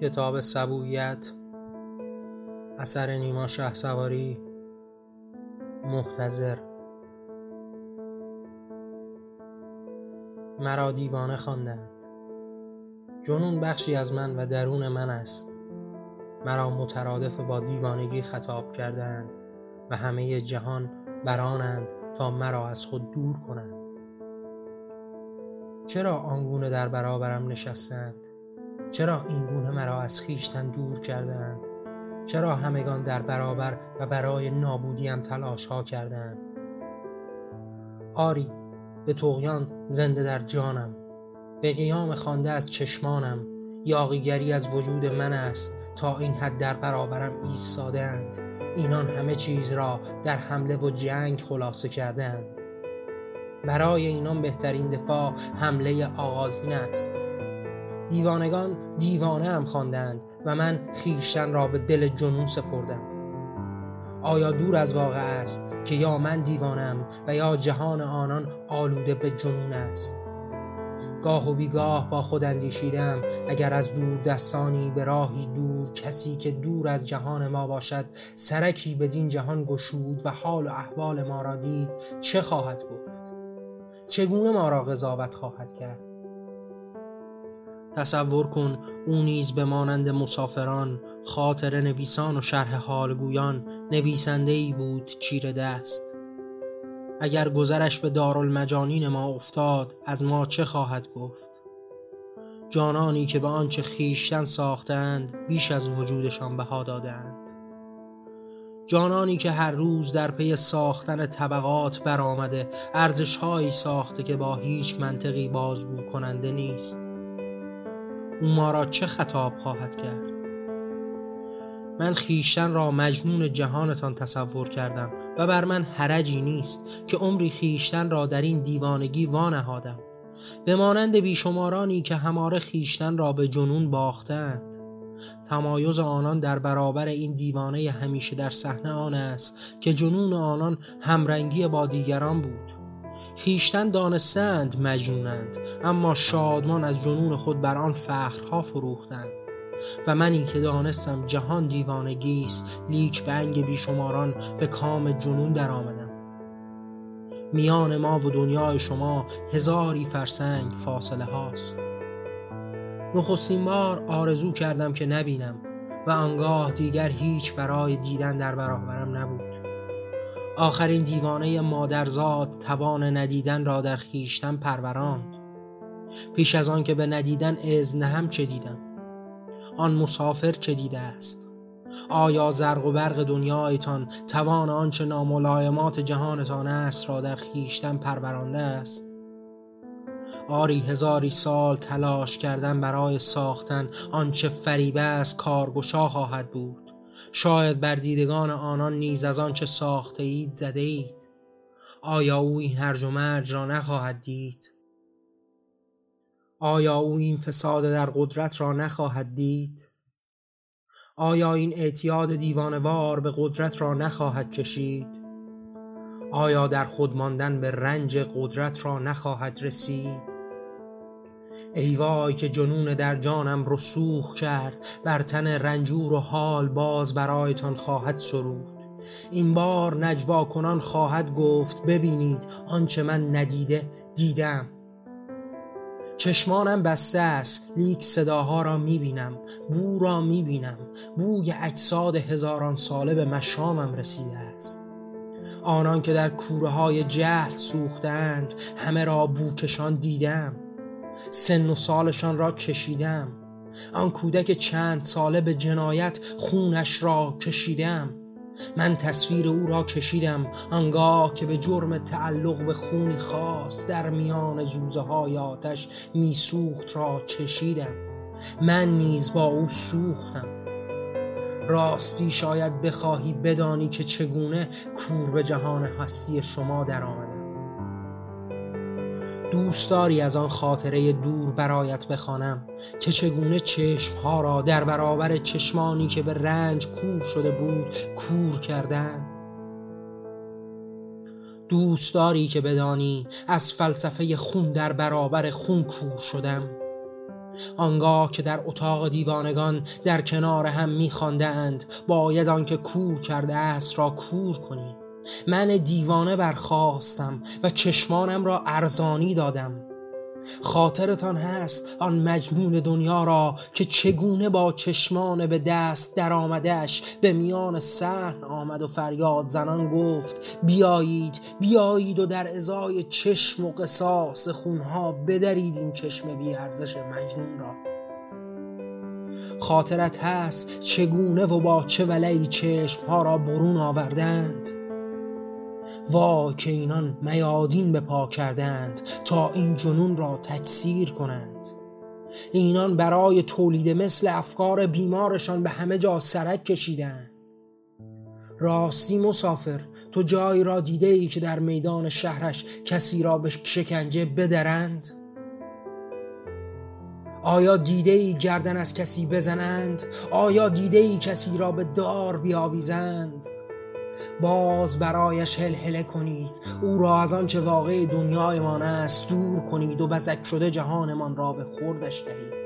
کتاب سبویت اثر نیما شه سواری محتضر. مرا دیوانه خواندند. جنون بخشی از من و درون من است. مرا مترادف با دیوانگی خطاب کردند و همه جهان برانند تا مرا از خود دور کنند. چرا آنگونه در برابرم نشستند؟ چرا این گونه مرا از خیشتن دور کردند؟ چرا همگان در برابر و برای نابودیم تلاش ها کردند؟ آری به توغیان زنده در جانم. به قیام خوانده از چشمانم. یاقیگری از وجود من است. تا این حد در برابرم ایستادند اینان همه چیز را در حمله و جنگ خلاصه کردند برای اینان بهترین دفاع حمله آغازین است. دیوانگان دیوانه هم خواندند و من خیشتن را به دل جنون سپردم. آیا دور از واقع است که یا من دیوانم و یا جهان آنان آلوده به جنون است؟ گاه و بیگاه با خود اندیشیدم اگر از دور دستانی به راهی دور کسی که دور از جهان ما باشد سرکی بدین جهان گشود و حال و احوال ما را دید چه خواهد گفت؟ چگونه ما را قضاوت خواهد کرد؟ تصور کن او نیز به مانند مسافران خاطر نویسان و شرح حالگویان نویسنده ای بود چیر دست. اگر گذرش به دارالمجانین ما افتاد از ما چه خواهد گفت؟ جانانی که به آنچه خیشتن ساختند بیش از وجودشان بها دادند. جانانی که هر روز در پی ساختن طبقات برآمده ارزشهایی ساخته که با هیچ منطقی بازگو کننده نیست. او ما را چه خطاب خواهد کرد؟ من خیشتن را مجنون جهانتان تصور کردم و بر من حرجی نیست که عمری خیشتن را در این دیوانگی وانهادم. به مانند بیشمارانی که هماره خیشتن را به جنون باختند. تمایز آنان در برابر این دیوانه همیشه در صحنه آن است که جنون آنان همرنگی با دیگران بود. خیشتن دانستند مجنونند اما شادمان از جنون خود بر آن فخرها فروختند. و منی که دانستم جهان دیوانگی است لیک بنگ بیشماران به کام جنون در آمدم. میان ما و دنیای شما هزاری فرسنگ فاصله هاست. نخستین بار آرزو کردم که نبینم و آنگاه دیگر هیچ برای دیدن در برابرم نبود. آخرین دیوانه مادرزاد توان ندیدن را در خیشتن پروراند. پیش از آن که به ندیدن اذن هم چه دیدم؟ آن مسافر چه دیده است؟ آیا زرق و برق دنیایتان توان آنچه ناملایمات جهانتان است را در خیشتن پرورانده است؟ آری هزاری سال تلاش کردن برای ساختن آنچه فریبه است کارگشا خواهد بود. شاید بر دیدگان آنان نیز از آنچه ساخته اید زده اید آیا او این هرج و مرج را نخواهد دید؟ آیا او این فساد در قدرت را نخواهد دید؟ آیا این اعتیاد دیوانوار به قدرت را نخواهد کشید؟ آیا در خود ماندن به رنج قدرت را نخواهد رسید؟ ای وای که جنون در جانم رسوخ کرد بر تن رنجور و حال باز برایتان خواهد سرود. این بار نجوا کنان خواهد گفت ببینید آنچه من ندیده دیدم. چشمانم بسته است لیک صداها را می‌بینم بو را می‌بینم بوی اجساد هزاران ساله به مشامم رسیده است. آنان که در کوره های جهل سوختند همه را بوکشان دیدم. سن و سالشان را کشیدم. آن کودک چند ساله به جنایت خونش را کشیدم. من تصویر او را کشیدم آنگاه که به جرم تعلق به خونی خاص در میان زوزه های آتش میسوخت را چشیدم. من نیز با او سوختم. راستی شاید بخواهی بدانی که چگونه کور به جهان هستی شما در آمدم دوست داری از آن خاطره دور برایت بخوانم که چگونه چشمها را در برابر چشمانی که به رنج کور شده بود کور کردند؟ دوست داری که بدانی از فلسفه خون در برابر خون کور شدم؟ آنگاه که در اتاق دیوانگان در کنار هم میخواندند باید آنکه کور کرده است را کور کنی. من دیوانه برخواستم و چشمانم را ارزانی دادم. خاطرتان هست آن مجنون دنیا را که چگونه با چشمان به دست در آمدش به میان صحن آمد و فریاد زنان گفت بیایید بیایید و در ازای چشم و قصاص خونها بدرید این چشم بی ارزش مجنون را. خاطرت هست چگونه و با چه ولعی چشمها را برون آوردند؟ وا که اینان میادین به پا کردند تا این جنون را تکثیر کنند اینان برای تولید مثل افکار بیمارشان به همه جا سرک کشیدند راستی مسافر تو جایی را دیده ای که در میدان شهرش کسی را به شکنجه بدرند؟ آیا دیده ای گردن از کسی بزنند؟ آیا دیده ای کسی را به دار بیاویزند؟ باز برایش هلهله کنید. او را از آنچه واقع دنیایمان است دور کنید و بزک شده جهانمان را به خوردش دهید.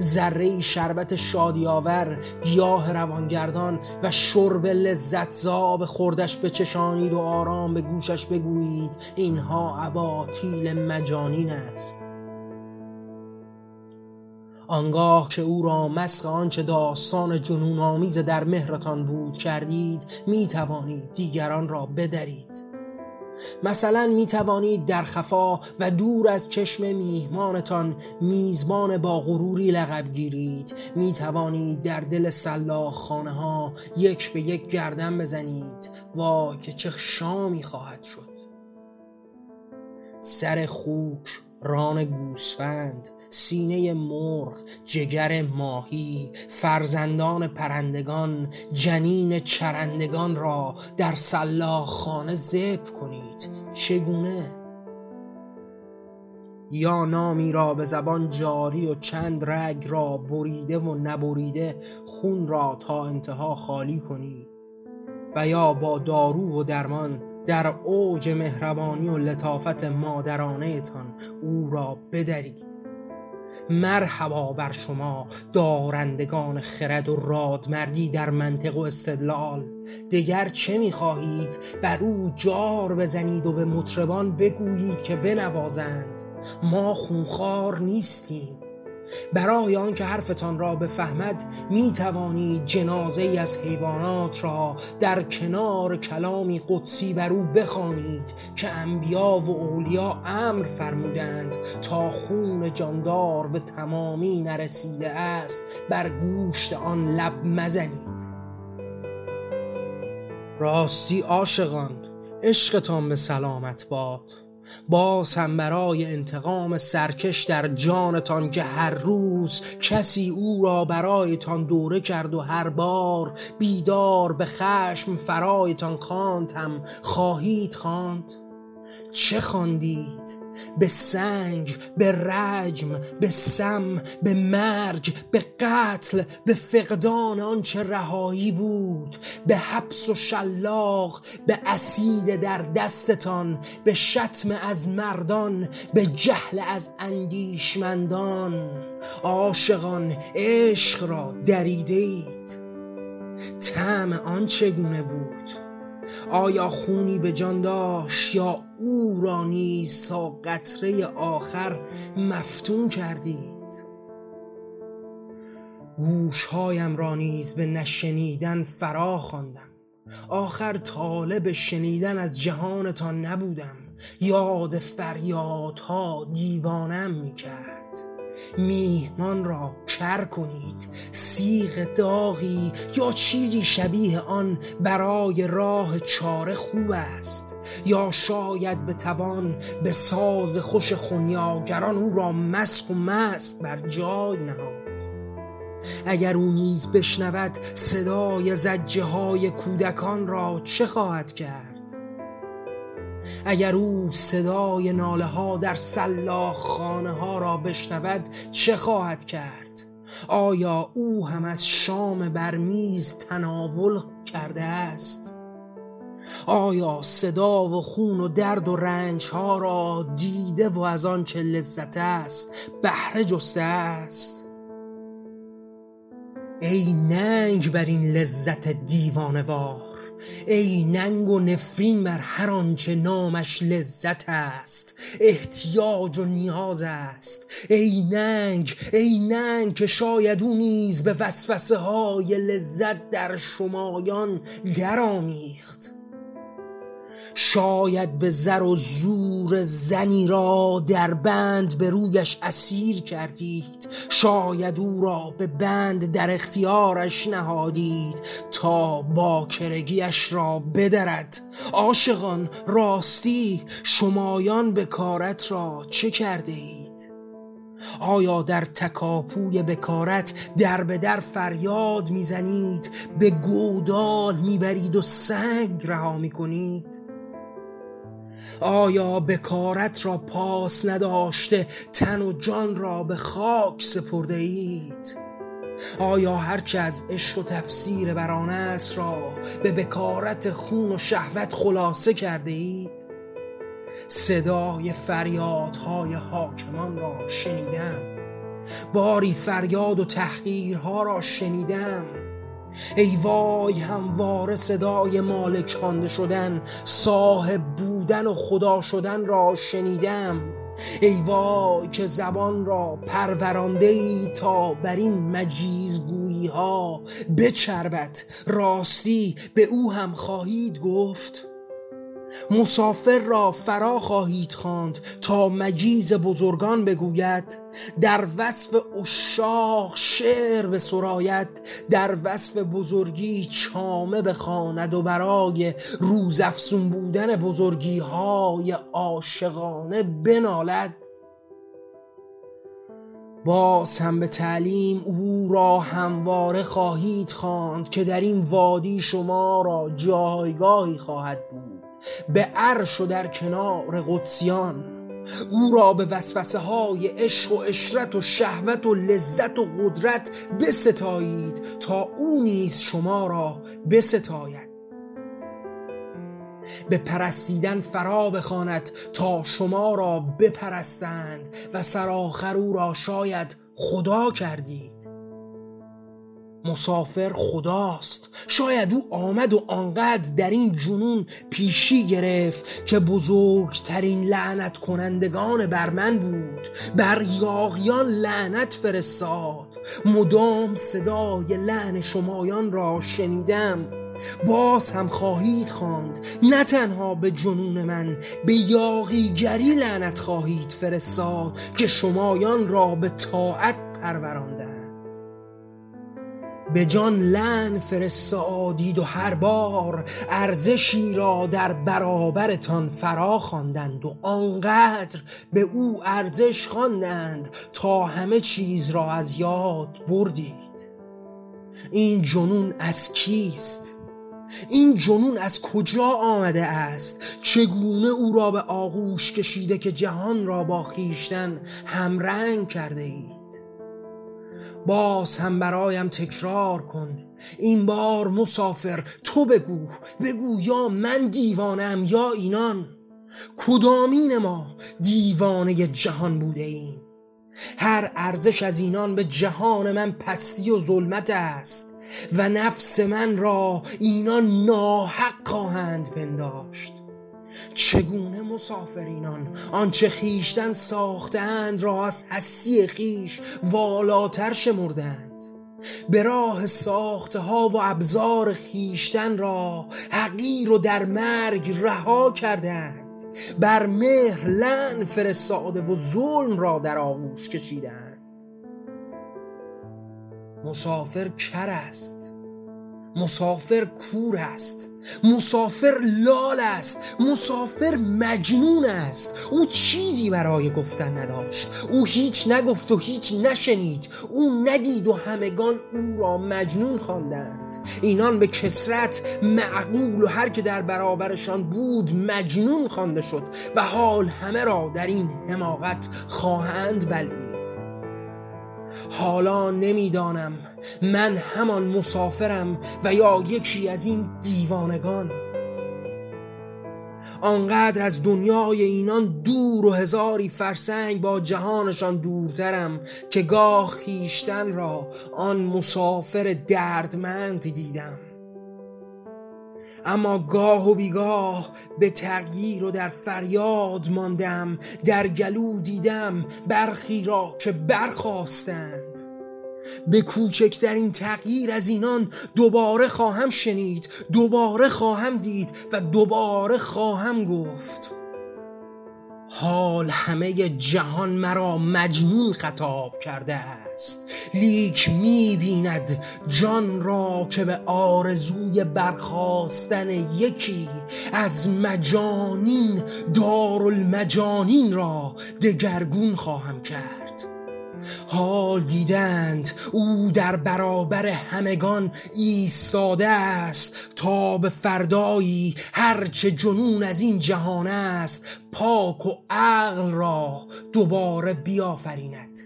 ذره شربت شادی آور گیاه روانگردان و شرب لذت زاب خوردش بچشانید و آرام به گوشش بگویید. اینها اباطیل مجانین است. آنگاه که او را مسخ آنچه داستان جنون آمیز در مهرتان بود کردید می توانید دیگران را بدرید. مثلا می توانید در خفا و دور از چشم میهمانتان میزبان با غروری لقب گیرید. می توانید در دل سلاخ خانه ها یک به یک گردن بزنید. وای که چه شامی خواهد شد! سر خوک ران گوسفند سینه مرغ جگر ماهی فرزندان پرندگان جنین چرندگان را در خانه زب کنید. چگونه؟ یا نامی را به زبان جاری و چند رگ را بریده و نبریده خون را تا انتها خالی کنید و یا با دارو و درمان در اوج مهربانی و لطافت مادرانه تان او را بدرید. مرحبا بر شما دارندگان خرد و رادمردی در منطق و استدلال. دگر چه می‌خواهید؟ بر او جار بزنید و به مطربان بگویید که بنوازند. ما خونخوار نیستیم. برای آنکه حرفتان را بفهمد می توانید جنازه از حیوانات را در کنار کلامی قدسی بر او بخوانید که انبیا و اولیا امر فرمودند تا خون جاندار به تمامی نرسیده است بر گوشت آن لب مزنید. راستی عاشقان عشقتان به سلامت باد. باز هم برای انتقام سرکش در جانتان که هر روز کسی او را برایتان دوره کرد و هر بار بیدار به خشم فرایتان خواند هم خواهید خواند؟ چه خواندید؟ به سنگ به رجم به سم به مرگ به قتل به فقدان آنچه رهایی بود به حبس و شلاق به اسید در دستتان به شتم از مردان به جهل از اندیشمندان. عاشقان عشق را دریدید. طعم آن چگونه بود؟ آیا خونی به جان داشت یا او را نیز تا قطره آخر مفتون کردید. گوشهایم را نیز به نشنیدن فرا خواندم. آخر طالب شنیدن از جهانتان نبودم. یاد فریادها دیوانم می‌کرد. میهمان را کر کنید سیغ داغی یا چیزی شبیه آن برای راه چاره خوب است یا شاید به توان به ساز خوش خونیاگران او را مسخ و مست بر جای نهاد. اگر او نیز بشنود صدای زجه های کودکان را چه خواهد کرد؟ اگر او صدای ناله ها در سلاخ خانه ها را بشنود چه خواهد کرد؟ آیا او هم از شام بر میز تناول کرده است؟ آیا صدا و خون و درد و رنج ها را دیده و از آن چه لذت است بهره جسته است؟ ای ننگ بر این لذت دیوانوار ای ننگ و نفرین بر هر آنچه نامش لذت است. احتیاج و نیاز است. ای ننگ ای ننگ که شاید او نیز به وسوسه های لذت در شمایان درآمیخت. شاید به زر و زور زنی را در بند به رویش اسیر کردید. شاید او را به بند در اختیارش نهادید. تا با کرگیش را بدرد. عاشقان راستی شمایان به کارت را چه کرده اید؟ آیا در تکاپوی بکارت در به در فریاد می‌زنید به گودال می‌برید و سنگ رها می‌کنید؟ آیا بکارت را پاس نداشته تن و جان را به خاک سپرده اید؟ آیا هرچه از عشق و تفسیر بران است را به بکارت خون و شهوت خلاصه کرده اید؟ صدای فریادهای حاکمان را شنیدم. باری فریاد و تحقیرها را شنیدم. ای وای همواره صدای مالک خوانده شدن صاحب بودن و خدا شدن را شنیدم. ای وای که زبان را پرورانده ای تا بر این مجیزگویی ها بچربت راستی به او هم خواهید گفت؟ مسافر را فرا خواهید خواند تا مجیز بزرگان بگوید در وصف اشاق شعر به سرایت در وصف بزرگی چامه بخواند و برای روزافزون بودن بزرگی های عاشقانه بنالد. باز هم به تعلیم او را همواره خواهید خواند که در این وادی شما را جایگاهی خواهد بود. به عرش و در کنار قدسیان. او را به وسوسه های عشق و اشرت و شهوت و لذت و قدرت بستایید تا او نیز شما را بستاید. به پرستیدن فرا بخواند تا شما را بپرستند و سرآخر او را شاید خدا کردید. مسافر خداست. شاید او آمد و آنقدر در این جنون پیشی گرفت که بزرگترین لعنت کنندگان بر من بود. بر یاغیان لعنت فرستاد. مدام صدای لعن شمایان را شنیدم. باز هم خواهید خواند. نه تنها به جنون من به یاغیگری لعنت خواهید فرستاد که شمایان را به طاعت پرورانده به جان لن فرستادید و هر بار ارزشی را در برابرتان فرا خواندند و آنقدر به او ارزش خواندند تا همه چیز را از یاد بردید. این جنون از کیست؟ این جنون از کجا آمده است؟ چگونه او را به آغوش کشیده که جهان را با خیشتن همرنگ کرده اید باز هم برایم تکرار کن. این بار مسافر تو بگو. بگو یا من دیوانم یا اینان. کدامین ما دیوانه جهان بوده ایم؟ هر ارزش از اینان به جهان من پستی و ظلمت است و نفس من را اینان ناحق خواهند پنداشت. چگونه مسافرینان آنچه خیشتن ساختند را از حسی خیش والاتر شمردند. به راه ساخته ها و ابزار خیشتن را حقیر و در مرگ رها کردند. بر مهر لن فرستاده و ظلم را در آغوش کشیدند. مسافر کر است. مسافر کور است. مسافر لال است. مسافر مجنون است. او چیزی برای گفتن نداشت. او هیچ نگفت و هیچ نشنید. او ندید و همگان او را مجنون خواندند. اینان به کسرت معقول و هر که در برابرشان بود مجنون خوانده شد و حال همه را در این حماقت خواهند بلید. حالا نمی‌دانم. من همان مسافرم و یا یکی از این دیوانگان. آنقدر از دنیای اینان دور و هزاری فرسنگ با جهانشان دورترم که گاه خیشتن را آن مسافر دردمند دیدم. اما گاه و بیگاه به تغییر و در فریاد ماندم در گلو دیدم برخی را که برخواستند به کوچکترین تغییر از اینان دوباره خواهم شنید دوباره خواهم دید و دوباره خواهم گفت. حال همه جهان مرا مجنون خطاب کرده است. لیک می‌بیند جان را که به آرزوی برخواستن یکی از مجانین دارالمجانین را دگرگون خواهم کرد. حال دیدند او در برابر همگان ایستاده است تا به فردایی هرچه جنون از این جهان است پاک و عقل را دوباره بیافریند.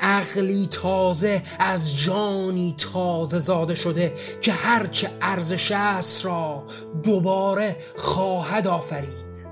عقلی تازه از جانی تازه زاده شده که هرچه ارزش است را دوباره خواهد آفرید.